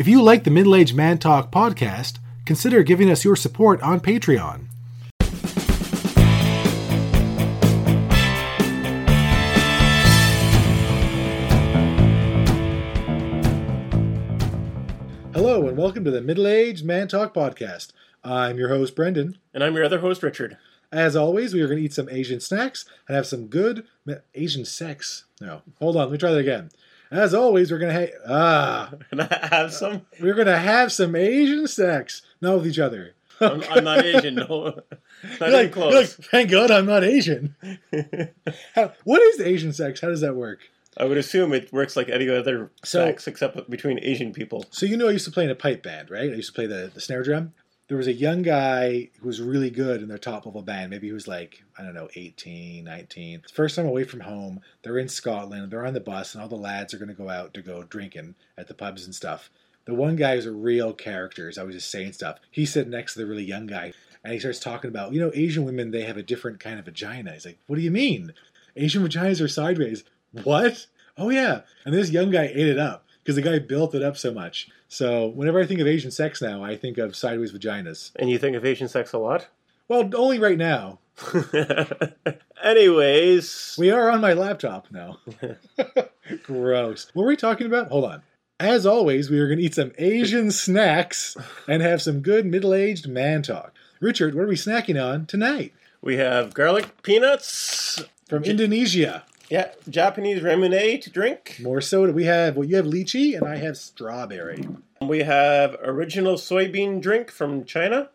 If you like the Middle Aged Man Talk podcast, consider giving us your support on Patreon. Hello, and welcome to the Middle Aged Man Talk podcast. I'm your host, Brendan. And I'm your other host, Richard. As always, we are going to eat some Asian snacks and have some good Asian sex. No, hold on, let me try that again. As always, we're going to ha- ah, Can I have some? we're to have some Asian sex, not with each other. I'm, I'm not Asian. No, not You're even like, you're close. like, thank God I'm not Asian. How, what is Asian sex? How does that work? I would assume it works like any other So- sex, except between Asian people. So you know, I used to play in a pipe band, right? I used to play the, the snare drum. There was a young guy who was really good in their top level band. Maybe he was like, I don't know, 18, 19. First time away from home. They're in Scotland. They're on the bus, and all the lads are going to go out to go drinking at the pubs and stuff. The one guy who's a real character. He's always just saying stuff. He's sitting next to the really young guy, and he starts talking about, you know, Asian women, they have a different kind of vagina. He's like, what do you mean? Asian vaginas are sideways. What? Oh, yeah. And this young guy ate it up because the guy built it up so much. So whenever I think of Asian sex now, I think of sideways vaginas. And you think of Asian sex a lot? Well, only right now. Anyways, We are on my laptop now. Gross. What were we talking about? Hold on. As always, we are going to eat some Asian snacks and have some good middle aged man talk. Richard, what are we snacking on tonight? we have garlic peanuts. From Indonesia. Yeah, Japanese lemonade to drink. More soda. We have, well, you have lychee and I have strawberry. We have original soybean drink from China.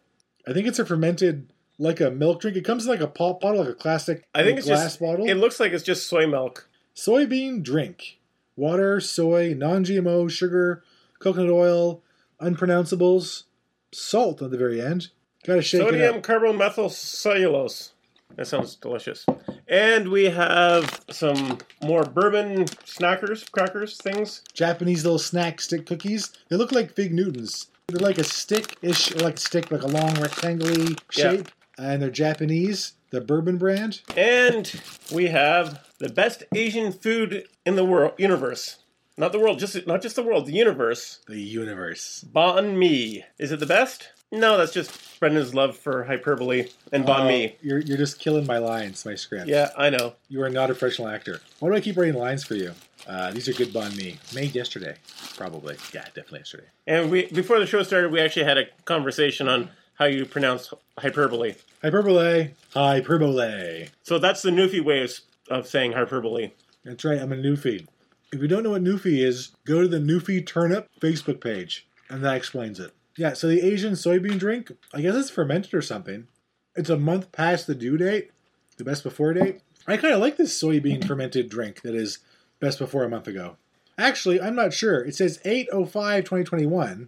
I think it's a fermented, like a milk drink. It comes in like a pop bottle, like a classic I think it's glass just. bottle. It looks like it's just soy milk. Soybean drink. Water, soy, non GMO, sugar, coconut oil, unpronounceables, salt at the very end. Gotta shake it Sodium carbomethyl cellulose. That sounds delicious. And we have some more bourbon snackers, crackers, things. Japanese little snack stick cookies. They look like Fig Newtons. They're like a stick ish, like a stick, like a long rectangular Yeah. shape. And they're Japanese, the bourbon brand. And we have the best Asian food in the world universe. Not the world, just not just the world, the universe. The universe. Banh mi. Is it the best? No, that's just Brendan's love for hyperbole and bon Oh, mi. You're, you're just killing my lines, my script. Yeah, I know. You are not a professional actor. Why do I keep writing lines for you? Uh, these are good banh mi. Made yesterday. Probably. Yeah, definitely yesterday. And we before the show started, we actually had a conversation on how you pronounce hyperbole. Hyperbole. Hyperbole. So that's the Newfie way of, of saying hyperbole. That's right. I'm a Newfie. If you don't know what Newfie is, go to the Newfie Turnip Facebook page, and that explains it. Yeah, so the Asian soybean drink, I guess it's fermented or something. It's a month past the due date, the best before date. I kind of like this soybean fermented drink that is best before a month ago. Actually, I'm not sure. It says 805 2021.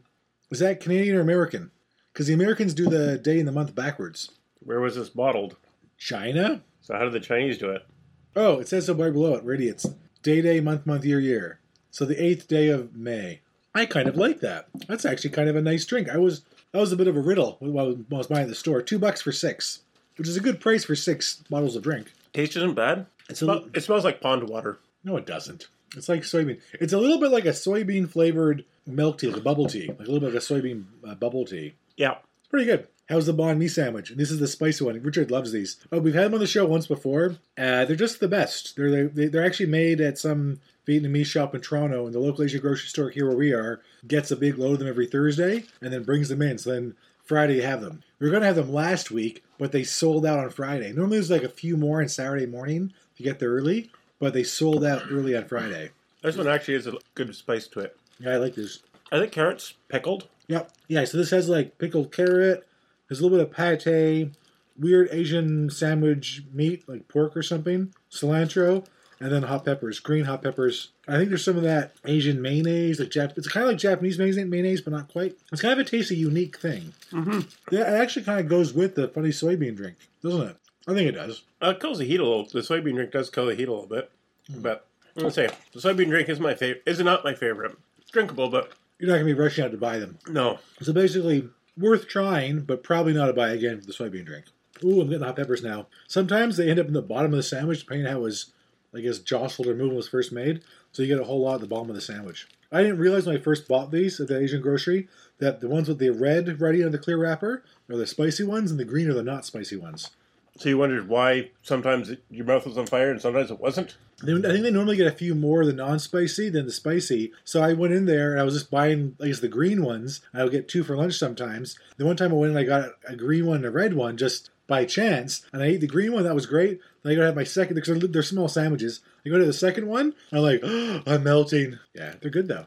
Is that Canadian or American? Because the Americans do the day and the month backwards. Where was this bottled? China? So how did the Chinese do it? Oh, it says so right below it. Idiots. Day, day, month, month, year, year. So the eighth day of May. I kind of like that. That's actually kind of a nice drink. I was that was a bit of a riddle while I was buying at the store. Two bucks for six, which is a good price for six bottles of drink. Taste isn't bad. It's a it smells like pond water. no, it doesn't. It's like soybean. It's a little bit like a soybean flavored milk tea, like a bubble tea, like a little bit of a soybean uh, bubble tea. Yeah. It's pretty good. How's the banh mi sandwich? And this is the spicy one. Richard loves these. Oh, we've had them on the show once before. Uh, they're just the best. They're they, they're actually made at some Vietnamese shop in Toronto, and the local Asian grocery store here where we are gets a big load of them every Thursday and then brings them in. So then Friday you have them. We were going to have them last week, but they sold out on Friday. Normally there's like a few more on Saturday morning if you get there early, but they sold out early on Friday. This one actually has a good spice to it. Yeah, I like this. I think carrots pickled. Yep. Yeah, so this has like pickled carrot, there's a little bit of pate, weird Asian sandwich meat, like pork or something, cilantro, and then hot peppers, green hot peppers. I think there's some of that Asian mayonnaise, like Jap- it's kind of like Japanese mayonnaise, mayonnaise, but not quite. It's kind of a tasty, unique thing. Mm-hmm. Yeah, it actually kind of goes with the funny soybean drink, doesn't it? I think it does. Uh, it kills the heat a little. The soybean drink does kill the heat a little bit. But I'm gonna say the soybean drink is my favorite. Is not my favorite. It's drinkable, but You're not gonna be rushing out to buy them. no. So basically, worth trying, but probably not a buy again for the soybean drink. Ooh, I'm getting hot peppers now. Sometimes they end up in the bottom of the sandwich, depending on how it was I guess, jostled or moved when was first made. So you get a whole lot at the bottom of the sandwich. I didn't realize when I first bought these at the Asian grocery that the ones with the red writing on the clear wrapper are the spicy ones, and the green are the not spicy ones. So you wondered why sometimes it, your mouth was on fire and sometimes it wasn't? They- I think they normally get a few more of the non-spicy than the spicy. So I went in there and I was just buying, I guess, the green ones. I would get two for lunch sometimes. The one time I went in, I got a green one and a red one just by chance, and I ate the green one. That was great. Then I go to have my second because they're, they're small sandwiches. I go to the second one. I'm like, I'm melting. Yeah, they're good though.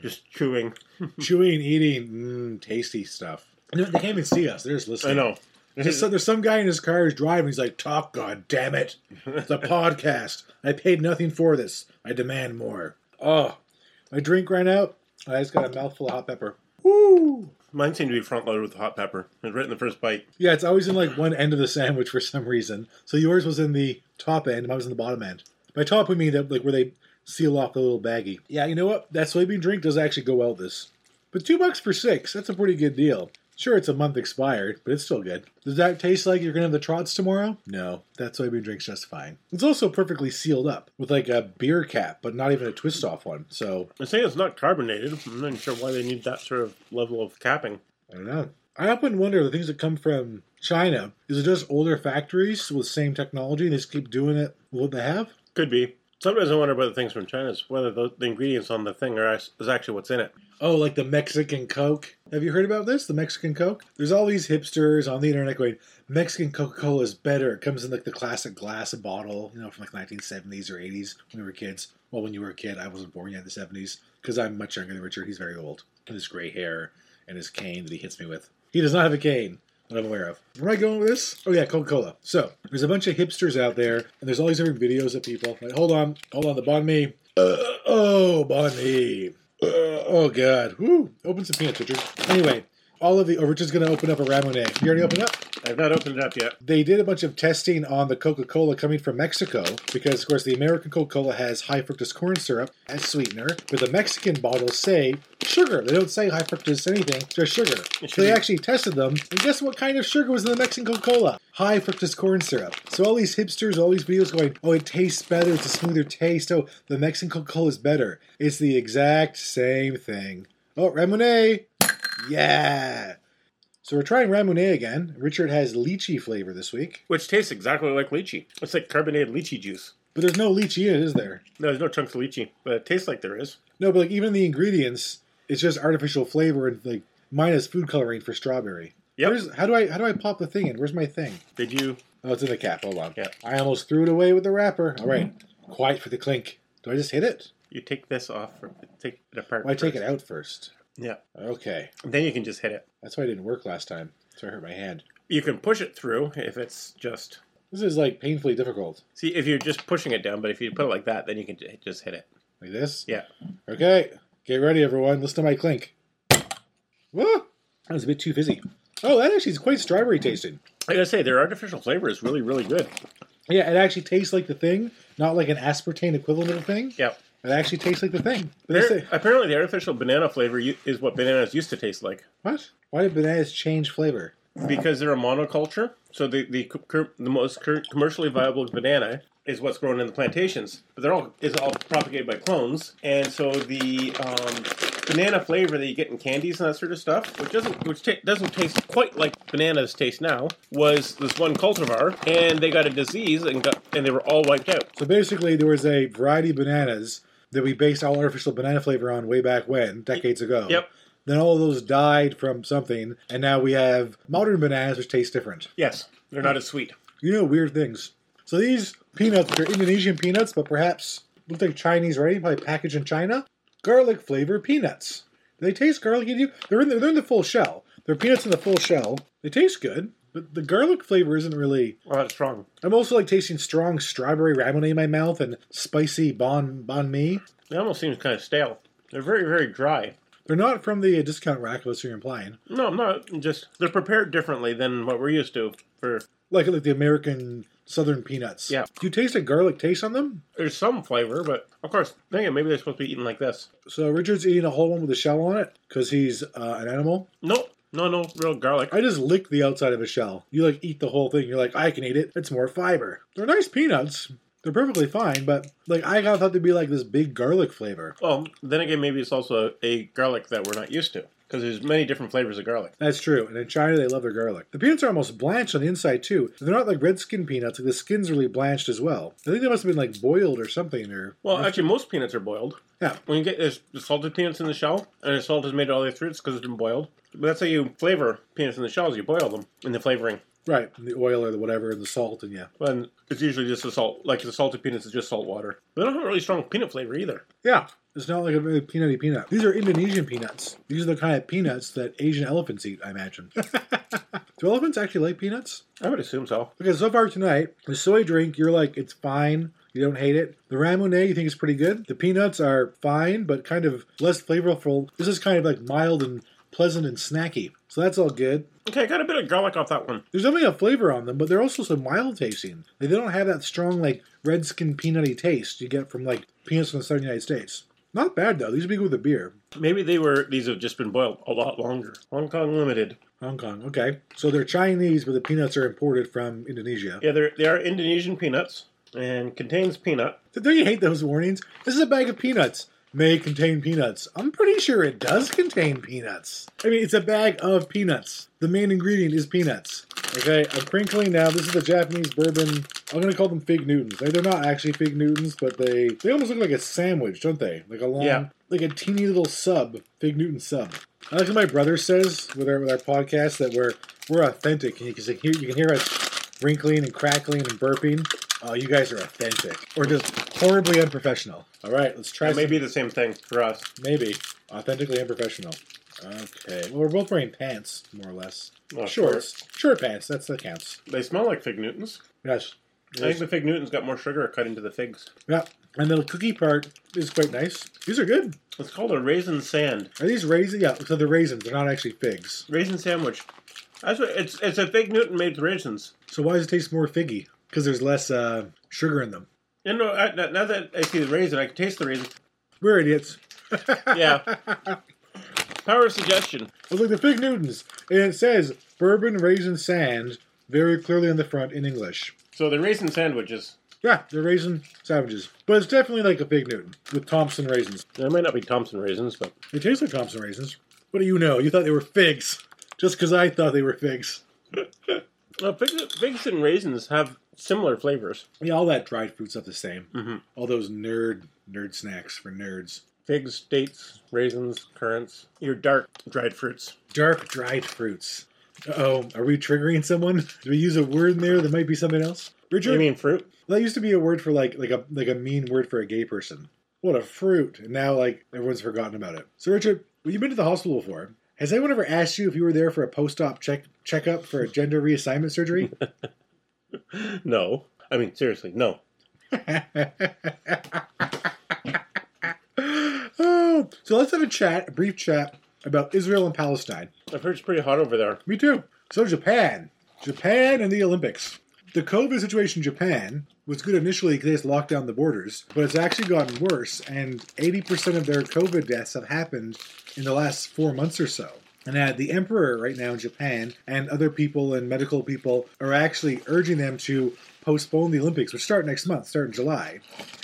Just chewing. Chewing, eating, mm, tasty stuff. They can't even see us. They're just listening. I know. There's some, there's some guy in his car who's driving. He's like, "Talk, God damn it! It's a podcast. I paid nothing for this. I demand more." Oh, my drink ran out. I just got a mouthful of hot pepper. Woo! Mine seemed to be front loaded with hot pepper. It was right in the first bite. Yeah, it's always in like one end of the sandwich for some reason. So yours was in the top end, mine was in the bottom end. By top, we mean that like where they seal off the little baggie. Yeah, you know what? That soybean drink does actually go well with this. But two bucks for six, that's a pretty good deal. Sure, it's a month expired, but it's still good. Does that taste like you're gonna have the trots tomorrow? No, that soybean drink's just fine. It's also perfectly sealed up with like a beer cap, but not even a twist off one. So I say it's not carbonated. I'm not sure why they need that sort of level of capping. I don't know. I often wonder the things that come from China. Is it just older factories with the same technology and they just keep doing it with what they have? Could be. Sometimes I wonder about the things from China is whether the, the ingredients on the thing are is actually what's in it. Oh, like the Mexican Coke. Have you heard about this? The Mexican Coke? There's all these hipsters on the internet going, Mexican Coca Cola is better. It comes in like the classic glass bottle, you know, from like 1970s or 80s when we were kids. Well, when you were a kid, I wasn't born yet in the 70s because I'm much younger than Richard. He's very old. And his gray hair and his cane that he hits me with. He does not have a cane that I'm aware of. Where am I going with this? Oh, yeah, Coca Cola. So, there's a bunch of hipsters out there, and there's all these different videos of people. Like, hold on, hold on, the Banh Mi. Uh, oh, Banh Mi. Uh, oh, God. Woo. Open some peanuts, Richard. Anyway, all of the. Oh, Richard's going to open up a Ramune. You already opened up? I've not opened it up yet. They did a bunch of testing on the Coca Cola coming from Mexico because, of course, the American Coca Cola has high fructose corn syrup as sweetener, but the Mexican bottles say sugar. They don't say high fructose anything, just sugar. So they actually tested them, and guess what kind of sugar was in the Mexican Coca Cola? High fructose corn syrup. So all these hipsters, all these videos going, oh, it tastes better, it's a smoother taste, oh, the Mexican Coca Cola is better. It's the exact same thing. Oh, Ramune! Yeah! So we're trying Ramune again. Richard has lychee flavor this week. Which tastes exactly like lychee. It's like carbonated lychee juice. But there's no lychee in it, is there? No, there's no chunks of lychee, but it tastes like there is. No, but like even the ingredients, it's just artificial flavor and like minus food coloring for strawberry. Yep. Where's, how do I how do I pop the thing in? Where's my thing? Did you? Oh, it's in the cap. Hold on. Yeah. I almost threw it away with the wrapper. All right. Quiet for the clink. Do I just hit it? You take this off or take it apart. Why take first. it out first? Yeah. Okay. Then you can just hit it. That's why it didn't work last time. So I hurt my hand. You can push it through if it's just. This is like painfully difficult. See, if you're just pushing it down, but if you put it like that, then you can j- just hit it. Like this? Yeah. Okay. Get ready, everyone. Listen to my clink. Whoa! That was a bit too fizzy. Oh, that actually is quite strawberry tasting. Like I gotta say, their artificial flavor is really, really good. Yeah, it actually tastes like the thing, not like an aspartame equivalent of the thing. Yep. It actually tastes like the thing. But they say- apparently, the artificial banana flavor u- is what bananas used to taste like what? Why did bananas change flavor? Because they're a monoculture. So the the the most commercially viable banana is what's grown in the plantations, but they're all is all propagated by clones, and so the um, banana flavor that you get in candies and that sort of stuff, which doesn't which ta- doesn't taste quite like bananas taste now, was this one cultivar, and they got a disease and got and they were all wiped out. So basically, there was a variety of bananas that we based all artificial banana flavor on way back when, decades ago. Yep. Then all of those died from something, and now we have modern bananas which taste different. Yes, they're not as sweet. You know, weird things. So these peanuts, which are Indonesian peanuts, but perhaps look like Chinese, right? Probably packaged in China. Garlic flavored peanuts. Do they taste garlicky to you? They're in the, they're in the full shell. They're peanuts in the full shell. They taste good, but the garlic flavor isn't really. Well, that's strong. I'm also like tasting strong strawberry ramonade in my mouth and spicy bon banh mi. It almost seems kind of stale. They're very very dry. They're not from the discount rack, unless you're implying. No, I'm not. Just they're prepared differently than what we're used to. For Like like the American Southern peanuts. Yeah. Do you taste a garlic taste on them? there's some flavor, but of course, thinking maybe they're supposed to be eaten like this. So Richard's eating a whole one with a shell on it because he's uh, an animal. No, no, no, real garlic. I just lick the outside of a shell. You like eat the whole thing. You're like, I can eat it. It's more fiber. They're nice peanuts. They're perfectly fine, but like I kind of thought they'd be like this big garlic flavor. Well, then again, maybe it's also a garlic that we're not used to because there's many different flavors of garlic. That's true. And in China, they love their garlic. The peanuts are almost blanched on the inside too. They're not like red skin peanuts. Like the skin's really blanched as well. I think they must have been like boiled or something. Or Well, actually, most peanuts are boiled. Yeah. When you get there's the salted peanuts in the shell, and the salt is made all the way through, it's because it's been boiled. But that's how you flavor peanuts in the shells. You boil them in the flavoring. Right, the oil or the whatever, and the salt, and yeah, And it's usually just the salt, like the salted peanuts is just salt water. They don't have a really strong peanut flavor either. yeah. It's not like a really peanutty peanut. These are Indonesian peanuts. These are the kind of peanuts that Asian elephants eat, I imagine. Do elephants actually like peanuts? I would assume so. Because so far tonight, the soy drink, you're like, it's fine. You don't hate it. The ramune, you think is pretty good. The peanuts are fine, but kind of less flavorful. This is kind of like mild and pleasant and snacky. So that's all good. Okay, I got a bit of garlic off that one. There's definitely a flavor on them, but they're also so mild tasting. Like, they don't have that strong, like, red skin peanutty taste you get from, like, peanuts from the southern United States. Not bad, though. These would be good with a beer. Maybe they were; these have just been boiled a lot longer. Hong Kong Limited. Hong Kong. Okay. So they're Chinese, but the peanuts are imported from Indonesia. Yeah, they're, they are Indonesian peanuts and contains peanut. Don't you hate those warnings? This is a bag of peanuts. May contain peanuts. I'm pretty sure it does contain peanuts. I mean, it's a bag of peanuts. The main ingredient is peanuts. Okay, I'm crinkling now. This is the Japanese bourbon. I'm gonna call them Fig Newtons. Like, they're not actually Fig Newtons, but they they almost look like a sandwich, don't they? Like a long, Yeah. like a teeny little sub, Fig Newton sub. I like how my brother says with our with our podcast that we're we're authentic, and you can hear you can hear us wrinkling and crackling and burping. Oh, you guys are authentic, or just horribly unprofessional. All right, let's try. That may some- be the same thing for us. maybe authentically unprofessional. Okay, well, we're both wearing pants, more or less. Oh, Shorts, short pants. That's that counts. They smell like fig Newtons. Yes. I think the fig Newtons got more sugar cut into the figs. Yeah, and the cookie part is quite nice. These are good. It's called a raisin sand. Are these raisins? Yeah, so they're raisins. They're not actually figs. Raisin sandwich. That's what it's. It's a fig Newton made with raisins. So why does it taste more figgy? Because there's less uh, sugar in them. And no, I, now that I see the raisin, I can taste the raisin. We're idiots. Yeah. Power of suggestion. Was like the Fig Newtons, and it says bourbon raisin sand very clearly on the front in English. So the raisin sandwiches. Yeah, they're raisin sandwiches, but it's definitely like a Fig Newton with Thompson raisins. There might not be Thompson raisins, but They taste like Thompson raisins. What do you know? You thought they were figs, just because I thought they were figs. uh, figs, figs and raisins have similar flavors. Yeah, all that dried fruit stuff the same. Mhm. All those nerd nerd snacks for nerds. Figs, dates, raisins, currants. Your dark dried fruits. Dark dried fruits. Oh, are we triggering someone? Do we use a word in there that might be something else? Richard, You mean fruit? that used to be a word for like like a like a mean word for a gay person. What a fruit! And now like everyone's forgotten about it. So Richard, well, you've been to the hospital before. Has anyone ever asked you if you were there for a post-op check checkup for a gender reassignment surgery? No. I mean, seriously, no. oh, so let's have a chat, a brief chat about Israel and Palestine. I've heard it's pretty hot over there. Me too. So Japan, Japan and the Olympics. The COVID situation in Japan was good initially because they just locked down the borders, but it's actually gotten worse, and 80% of their COVID deaths have happened in the last four months or so. And the emperor right now in Japan and other people and medical people are actually urging them to postpone the Olympics, which start next month, start in July.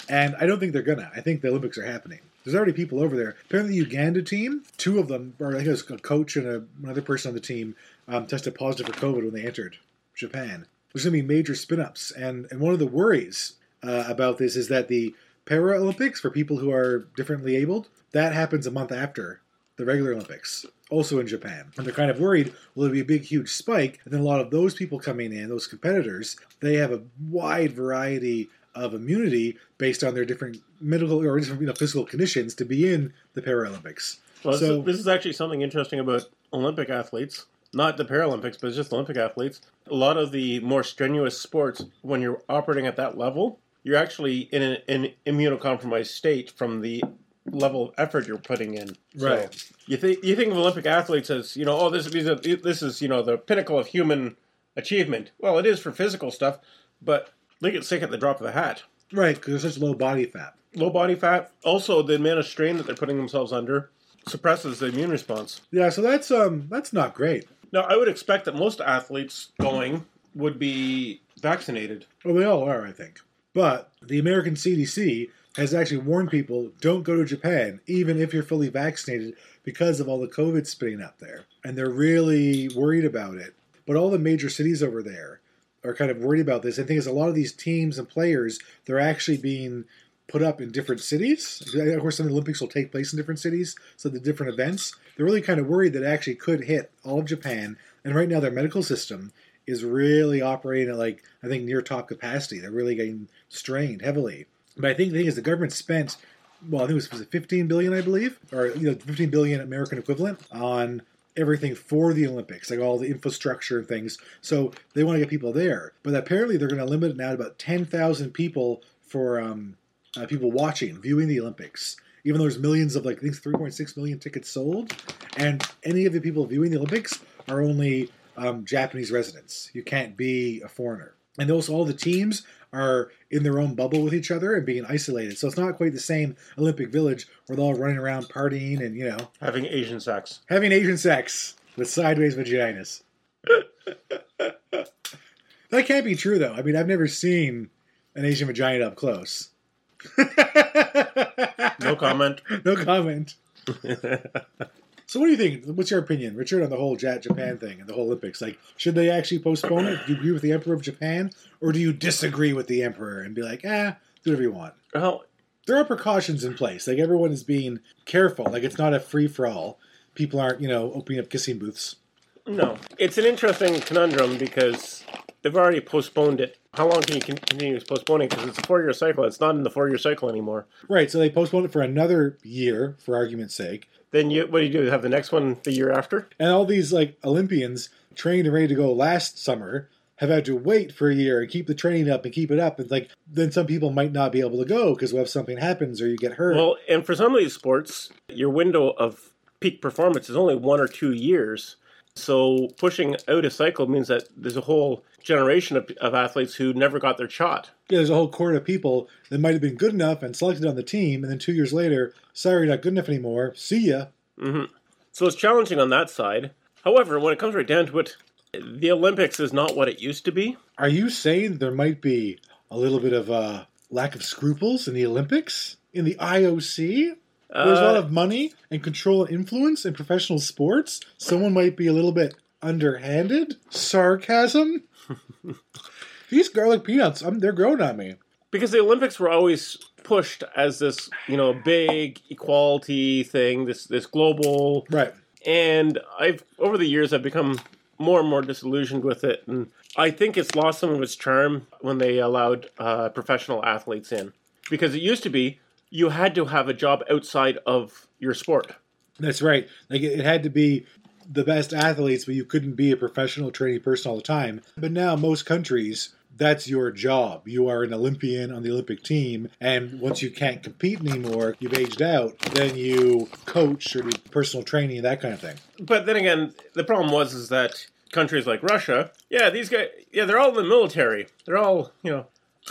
And I don't think they're gonna. I think the Olympics are happening. There's already people over there. Apparently, the Uganda team, two of them, or I think it was a coach and a, another person on the team, um, tested positive for COVID when they entered Japan. There's going to be major spin ups. And, and one of the worries uh, about this is that the Paralympics for people who are differently abled, that happens a month after the regular Olympics, also in Japan. And they're kind of worried, will there be a big, huge spike? And then a lot of those people coming in, those competitors, they have a wide variety of immunity based on their different medical or different you know, physical conditions to be in the Paralympics. Well, So- this, this is actually something interesting about Olympic athletes. Not the Paralympics, but just Olympic athletes. A lot of the more strenuous sports, when you're operating at that level, you're actually in an, an immunocompromised state from the level of effort you're putting in. So Right. you think you think of Olympic athletes as you know, oh, this these are, this is you know the pinnacle of human achievement. Well, it is for physical stuff, but they get sick at the drop of a hat. Right, because there's such low body fat. Low body fat, also the amount of strain that they're putting themselves under, suppresses the immune response. Yeah, so that's um that's not great. Now, I would expect that most athletes going would be vaccinated. Well, they all are, I think. But the American CDC has actually warned people don't go to Japan, even if you're fully vaccinated, because of all the COVID spitting up there. And they're really worried about it. But all the major cities over there are kind of worried about this. I think is a lot of these teams and players, they're actually being put up in different cities. Of course, some of the Olympics will take place in different cities, so the different events. They're really kind of worried that it actually could hit all of Japan. And right now, their medical system is really operating at like I think near top capacity. They're really getting strained heavily. But I think the thing is, the government spent well, I think it was, was it 15 billion, I believe, or you know, 15 billion American equivalent on everything for the Olympics, like all the infrastructure and things. So they want to get people there. But apparently, they're going to limit it now to about 10,000 people for um, uh, people watching, viewing the Olympics. Even though there's millions of like I think 3.6 million tickets sold, and any of the people viewing the Olympics are only um, Japanese residents. You can't be a foreigner. And also, all the teams are in their own bubble with each other and being isolated. So it's not quite the same Olympic Village where they're all running around partying and, you know, Having Asian sex. having Asian sex with sideways vaginas. that can't be true, though. I mean, I've never seen an Asian vagina up close. No comment. no comment. So, what do you think? What's your opinion, Richard, on the whole Japan thing and the whole Olympics? Like, should they actually postpone it? Do you agree with the Emperor of Japan, or do you disagree with the Emperor and be like, ah, do whatever you want? well, There are precautions in place. Like everyone is being careful. Like it's not a free for all. People aren't, you know, opening up kissing booths. no. It's an interesting conundrum because they've already postponed it. How long can you con- continue postponing? Because it's a four-year cycle. It's not in the four-year cycle anymore. Right. So they postponed it for another year, for argument's sake. Then you, what do you do? Have the next one the year after? And all these like Olympians trained and ready to go last summer have had to wait for a year and keep the training up and keep it up. And like then some people might not be able to go because what if something happens or you get hurt. Well, and for some of these sports, your window of peak performance is only one or two years. So pushing out a cycle means that there's a whole generation of, of athletes who never got their shot. yeah, there's a whole cohort of people that might have been good enough and selected on the team, and then two years later, sorry, not good enough anymore. See ya. hmm So it's challenging on that side. However, when it comes right down to it, the Olympics is not what it used to be. Are you saying there might be a little bit of a lack of scruples in the Olympics? In the IOC? There's a lot Uh, of money and control and influence in professional sports. Someone might be a little bit underhanded. Sarcasm? These garlic peanuts, I'm, they're growing on me. because the Olympics were always pushed as this, you know, big equality thing, this this global Right. and I've over the years I've become more and more disillusioned with it, and I think it's lost some of its charm when they allowed uh, professional athletes in, because it used to be you had to have a job outside of your sport. That's right. Like it, it had to be the best athletes, but you couldn't be a professional training person all the time. But now most countries, that's your job. You are an Olympian on the Olympic team, and once you can't compete anymore, you've aged out, then you coach or do personal training, that kind of thing. But then again, the problem was is that countries like Russia, yeah, these guys, yeah, they're all in the military. They're all, you know,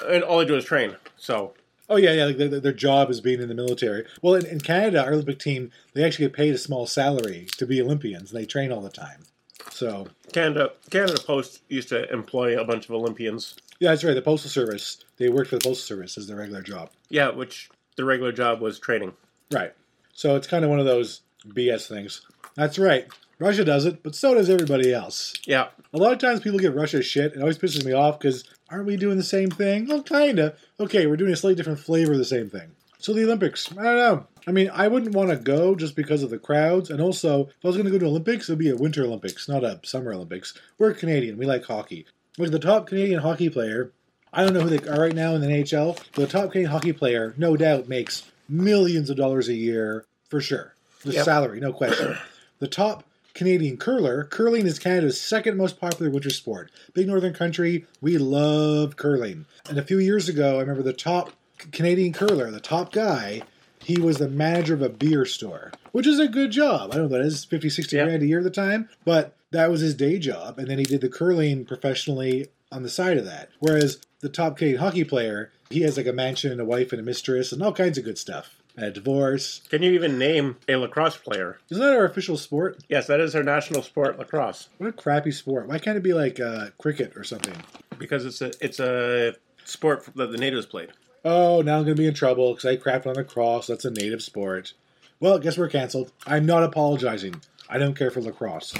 and all they do is train. So Oh yeah, yeah. Like their, their job is being in the military. Well, in, in Canada, our Olympic team they actually get paid a small salary to be Olympians, and they train all the time. So Canada, Canada Post used to employ a bunch of Olympians. yeah, that's right. The postal service they work for the postal service as their regular job. Yeah, which the regular job was training. Right. So it's kind of one of those BS things. That's right. Russia does it, but so does everybody else. Yeah, A lot of times people give Russia shit. It always pisses me off because aren't we doing the same thing? Well, kinda. Okay, we're doing a slightly different flavor of the same thing. So the Olympics, I don't know. I mean, I wouldn't want to go just because of the crowds, and also if I was going to go to Olympics, it would be a Winter Olympics, not a Summer Olympics. We're Canadian. We like hockey. Like the top Canadian hockey player, I don't know who they are right now in the NHL. But the top Canadian hockey player, no doubt, makes millions of dollars a year for sure. The Yep. salary, no question. the top Canadian curler, curling is Canada's second most popular winter sport. Big northern country, we love curling. And a few years ago, I remember the top Canadian curler, the top guy, he was the manager of a beer store, which is a good job. I don't know that is, 50, 60 Yeah. grand a year at the time, but that was his day job. And then he did the curling professionally on the side of that. Whereas the top Canadian hockey player, he has like a mansion and a wife and a mistress and all kinds of good stuff. A divorce. Can you even name a lacrosse player? Isn't that our official sport? Yes, that is our national sport, lacrosse, What a crappy sport. Why can't it be like uh, cricket or something? because it's a it's a sport that the natives played. Oh, now I'm going to be in trouble because I crapped on the cross. That's a native sport. Well, guess we're canceled. I'm not apologizing. I don't care for lacrosse.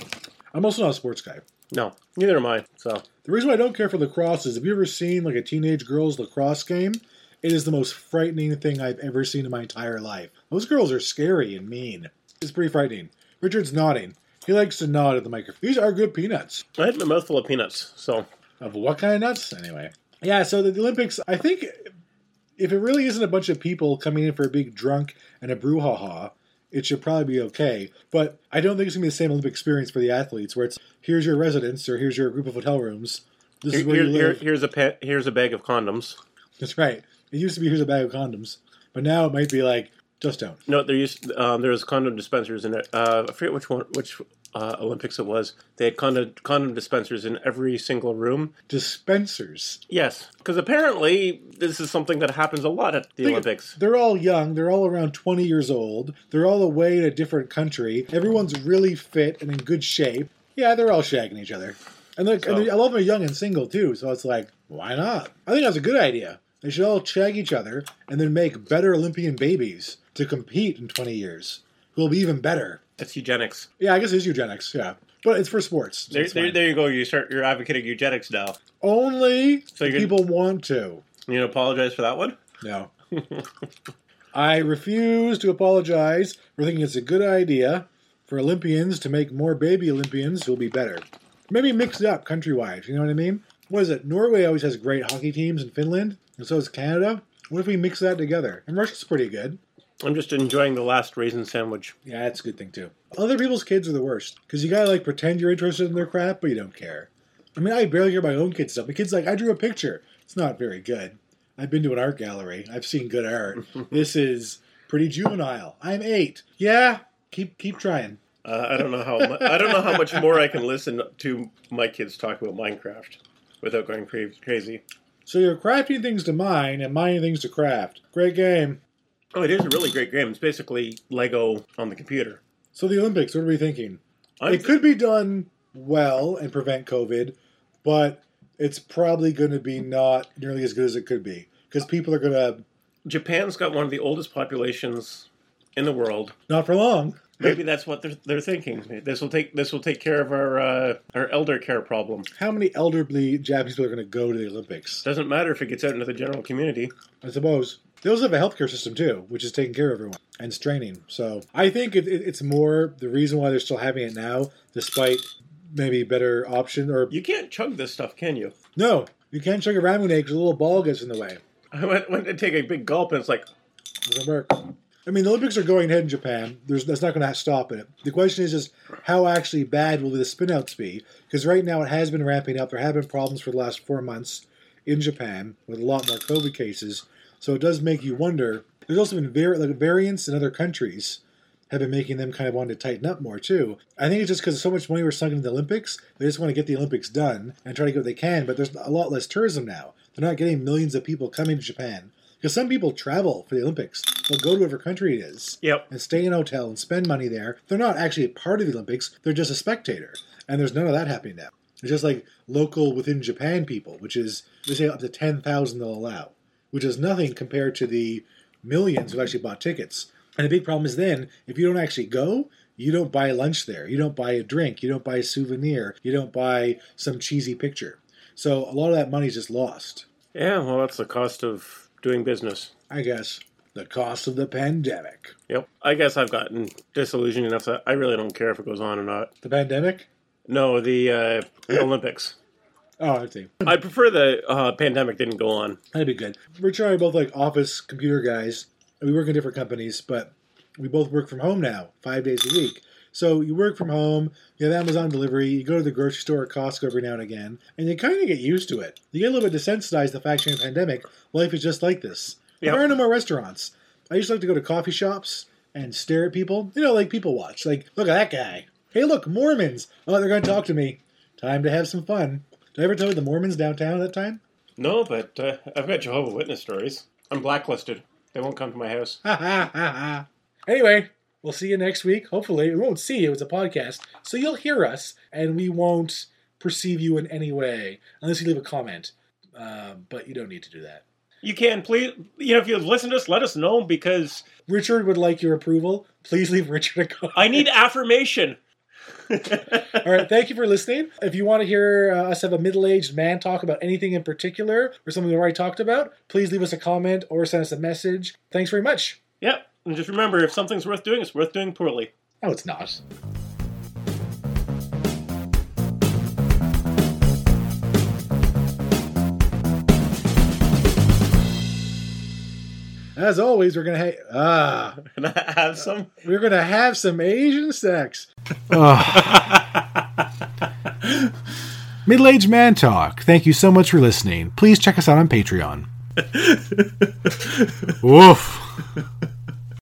I'm also not a sports guy. No, neither am I. So The reason why I don't care for lacrosse is have you ever seen like a teenage girls lacrosse game? It is the most frightening thing I've ever seen in my entire life. Those girls are scary and mean. It's pretty frightening. Richard's nodding. He likes to nod at the microphone. These are good peanuts. I had my mouthful of peanuts. So Of what kind of nuts? Anyway. Yeah, so the, Olympics, I think if it really isn't a bunch of people coming in for a big drunk and a brouhaha, it should probably be okay. But I don't think it's going to be the same Olympic experience for the athletes where it's here's your residence or here's your group of hotel rooms. This is here, where here, you here- here's a pa- here's a bag of condoms. That's right. It used to be here's a bag of condoms, but now it might be like just don't. No, there used um, there was condom dispensers in it. Uh, I forget which one, which uh, Olympics it was. They had condom condom dispensers in every single room. Dispensers. Yes, because apparently this is something that happens a lot at the Think- Olympics. They're all young. They're all around 20 years old. They're all away in a different country. Everyone's really fit and in good shape. Yeah, they're all shagging each other. And, and So- they- a lot of them are young and single too, so it's like, why not? I think that's a good idea. They should all shag each other and then make better Olympian babies to compete in 20 years, who will be even better. That's eugenics. Yeah, I guess it is eugenics, yeah. But it's for sports. so There, there, there you go. You start. You're advocating eugenics now. Only So if people want to. You gonna apologize for that one? No. I refuse to apologize for thinking it's a good idea for Olympians to make more baby Olympians who'll be better. Maybe mix it up country wise, you know what I mean? What is it? Norway always has great hockey teams in Finland, and so does Canada. What if we mix that together? And Russia's pretty good. I'm just enjoying the last raisin sandwich. Yeah, that's a good thing too. Other people's kids are the worst because you gotta like pretend you're interested in their crap, but you don't care. I mean, I barely hear my own kids stuff. My kid's like, I drew a picture. It's not very good. I've been to an art gallery. I've seen good art. this is pretty juvenile. I'm eight. Yeah, keep keep trying. Uh, I don't know how mu- I don't know how much more I can listen to my kids talk about Minecraft without going cra- crazy. So you're crafting things to mine and mining things to craft. Great game. Oh, it is a really great game. It's basically Lego on the computer. So the Olympics. What are we thinking? I'm, it could be done well and prevent COVID, but it's probably going to be not nearly as good as it could be because people are going to Japan's got one of the oldest populations in the world. not for long. Maybe that's what they're they're thinking. This will take this will take care of our uh, our elder care problem. How many elderly Japanese people are going to go to the Olympics? Doesn't matter if it gets out into the general community. I suppose they also have a healthcare system too, which is taking care of everyone and straining. So I think it, it, it's more the reason why they're still having it now, despite maybe better option or You can't chug this stuff, can you? no, you can't chug a ramune because a little ball gets in the way. I went, went to take a big gulp and it's like doesn't work. I mean, the Olympics are going ahead in Japan. There's that's not going to stop it. The question is just how actually bad will the spinouts be? Because right now it has been ramping up. There have been problems for the last four months in Japan with a lot more COVID cases. So it does make you wonder. There's also been var- like variants in other countries have been making them kind of want to tighten up more too. I think it's just because so much money was sunk into the Olympics. They just want to get the Olympics done and try to get what they can. But there's a lot less tourism now. They're not getting millions of people coming to Japan because some people travel for the Olympics. They'll go to whatever country it is Yep. and stay in a hotel and spend money there. They're not actually a part of the Olympics. They're just a spectator. And there's none of that happening now. It's just like local within Japan people, which is they say up to ten thousand they'll allow, which is nothing compared to the millions who actually bought tickets. And the big problem is then if you don't actually go, you don't buy lunch there, you don't buy a drink, you don't buy a souvenir, you don't buy some cheesy picture. So a lot of that money is just lost. Yeah, well, that's the cost of doing business. I guess the cost of the pandemic. Yep. I guess I've gotten disillusioned enough that I really don't care if it goes on or not. The pandemic? No, the uh, Olympics. Oh, I see. I prefer the uh, pandemic didn't go on. That'd be good. Rich and I are both like office computer guys. We work in different companies, but we both work from home now, five days a week. So you work from home, you have Amazon delivery, you go to the grocery store or Costco every now and again, and you kind of get used to it. You get a little bit desensitized to the fact during the pandemic, life is just like this. Yep. There are no more restaurants. I used to like to go to coffee shops and stare at people. You know, like people watch. Like, look at that guy. Hey, look, Mormons. Oh, they're going to talk to me. Time to have some fun. Did I ever tell you the Mormons downtown at that time? No, but uh, I've got Jehovah Witness stories. I'm blacklisted. They won't come to my house. Ha ha ha ha. Anyway, we'll see you next week. Hopefully, we won't see you. It's a podcast, so you'll hear us, and we won't perceive you in any way unless you leave a comment. um, but you don't need to do that. You can please, you know, if you've listened to us, let us know because Richard would like your approval. Please leave Richard a comment. I need affirmation. All right, thank you for listening. If you want to hear uh, us have a middle-aged man talk about anything in particular or something we already talked about, please leave us a comment or send us a message. Thanks very much. Yep. And just remember, if something's worth doing, it's worth doing poorly. No, it's not. As always, we're gonna ha- ah, Can I have some? we're gonna have some Asian sex. Middle-aged man talk. Thank you so much for listening. Please check us out on Patreon. Woof.